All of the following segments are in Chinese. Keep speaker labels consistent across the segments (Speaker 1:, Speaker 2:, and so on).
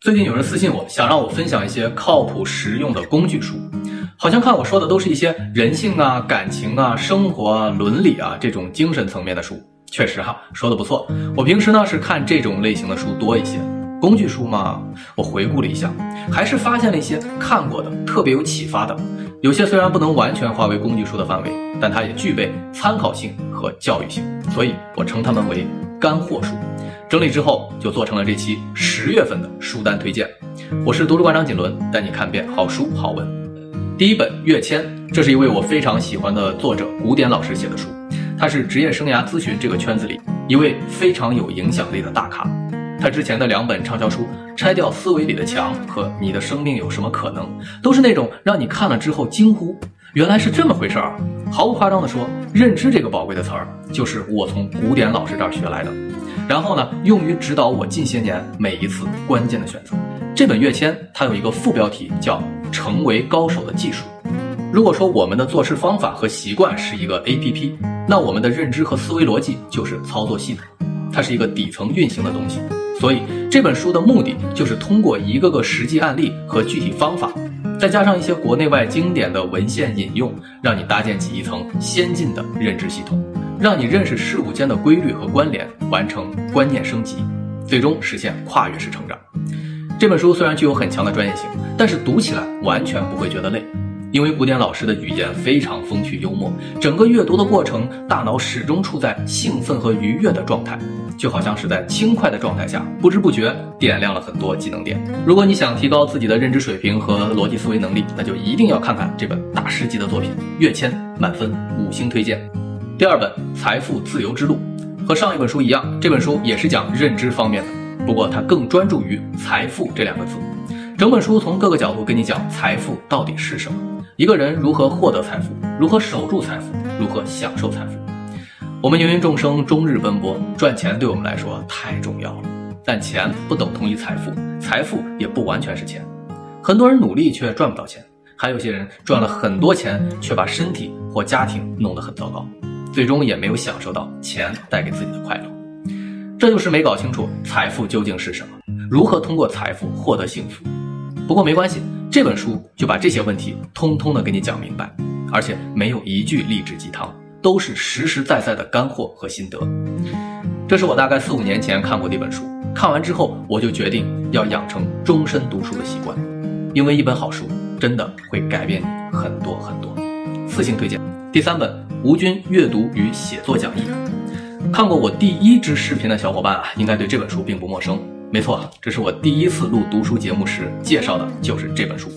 Speaker 1: 最近有人私信我，想让我分享一些靠谱实用的工具书，好像看我说的都是一些人性啊、感情啊、生活啊、伦理啊这种精神层面的书。确实哈，说的不错。我平时呢是看这种类型的书多一些。工具书嘛，我回顾了一下，还是发现了一些看过的特别有启发的。有些虽然不能完全划为工具书的范围，但它也具备参考性和教育性，所以我称它们为干货书。整理之后就做成了这期十月份的书单推荐。我是读书馆长锦纶，带你看遍好书好文。第一本《跃迁》，这是一位我非常喜欢的作者古典老师写的书，他是职业生涯咨询这个圈子里一位非常有影响力的大咖。他之前的两本畅销书《拆掉思维里的墙》和《你的生命有什么可能》，都是那种让你看了之后惊呼：“原来是这么回事儿！”毫不夸张地说，认知这个宝贵的词儿，就是我从古典老师这儿学来的。然后呢，用于指导我近些年每一次关键的选择。这本《跃迁》它有一个副标题叫“成为高手的技术”。如果说我们的做事方法和习惯是一个 APP，那我们的认知和思维逻辑就是操作系统，它是一个底层运行的东西。所以这本书的目的就是通过一个个实际案例和具体方法，再加上一些国内外经典的文献引用，让你搭建起一层先进的认知系统，让你认识事物间的规律和关联，完成观念升级，最终实现跨越式成长。这本书虽然具有很强的专业性，但是读起来完全不会觉得累。因为古典老师的语言非常风趣幽默，整个阅读的过程，大脑始终处在兴奋和愉悦的状态，就好像是在轻快的状态下，不知不觉点亮了很多技能点。如果你想提高自己的认知水平和逻辑思维能力，那就一定要看看这本大师级的作品《跃迁》，满分五星推荐。第二本《财富自由之路》，和上一本书一样，这本书也是讲认知方面的，不过它更专注于财富这两个字。整本书从各个角度跟你讲财富到底是什么。一个人如何获得财富，如何守住财富，如何享受财富？我们芸芸众生终日奔波，赚钱对我们来说太重要了。但钱不等同于财富，财富也不完全是钱。很多人努力却赚不到钱，还有些人赚了很多钱，却把身体或家庭弄得很糟糕，最终也没有享受到钱带给自己的快乐。这就是没搞清楚财富究竟是什么，如何通过财富获得幸福。不过没关系。这本书就把这些问题通通的给你讲明白，而且没有一句励志鸡汤，都是实实在在的干货和心得。这是我大概四五年前看过的一本书，看完之后我就决定要养成终身读书的习惯，因为一本好书真的会改变你很多很多。四星推荐。第三本《吴军阅读与写作讲义》，看过我第一支视频的小伙伴啊，应该对这本书并不陌生。没错，这是我第一次录读书节目时介绍的，就是这本书。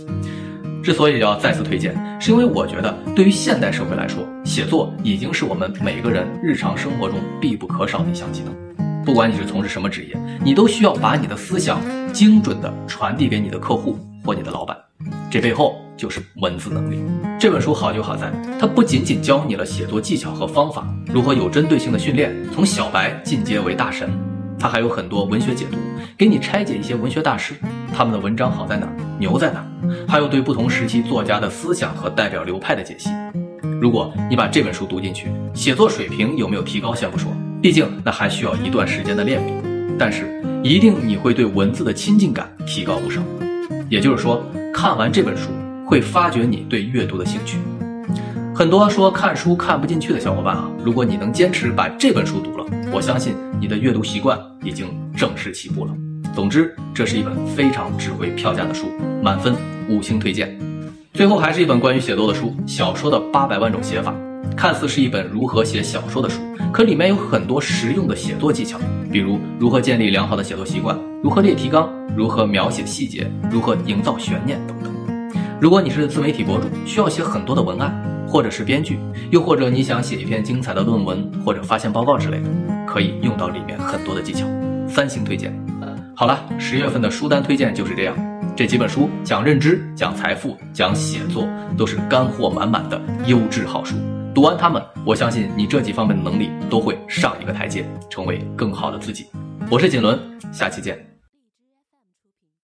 Speaker 1: 之所以要再次推荐，是因为我觉得对于现代社会来说，写作已经是我们每个人日常生活中必不可少的一项技能。不管你是从事什么职业，你都需要把你的思想精准地传递给你的客户或你的老板。这背后就是文字能力。这本书好就好在，它不仅仅教你了写作技巧和方法，如何有针对性的训练，从小白进阶为大神。它还有很多文学解读，给你拆解一些文学大师他们的文章好在哪，牛在哪，还有对不同时期作家的思想和代表流派的解析。如果你把这本书读进去，写作水平有没有提高先不说，毕竟那还需要一段时间的练笔，但是一定你会对文字的亲近感提高不少。也就是说，看完这本书会发掘你对阅读的兴趣。很多说看书看不进去的小伙伴啊，如果你能坚持把这本书读了，我相信你的阅读习惯已经正式起步了。总之，这是一本非常值回票价的书，满分五星推荐。最后还是一本关于写作的书，《小说的八百万种写法》，看似是一本如何写小说的书，可里面有很多实用的写作技巧，比如如何建立良好的写作习惯，如何列提纲，如何描写细节，如何营造悬念等等。如果你是自媒体博主，需要写很多的文案。或者是编剧，又或者你想写一篇精彩的论文或者发现报告之类的，可以用到里面很多的技巧。三星推荐。好了，十月份的书单推荐就是这样。这几本书讲认知、讲财富、讲写作，都是干货满满的优质好书。读完它们，我相信你这几方面的能力都会上一个台阶，成为更好的自己。我是锦纶，下期见。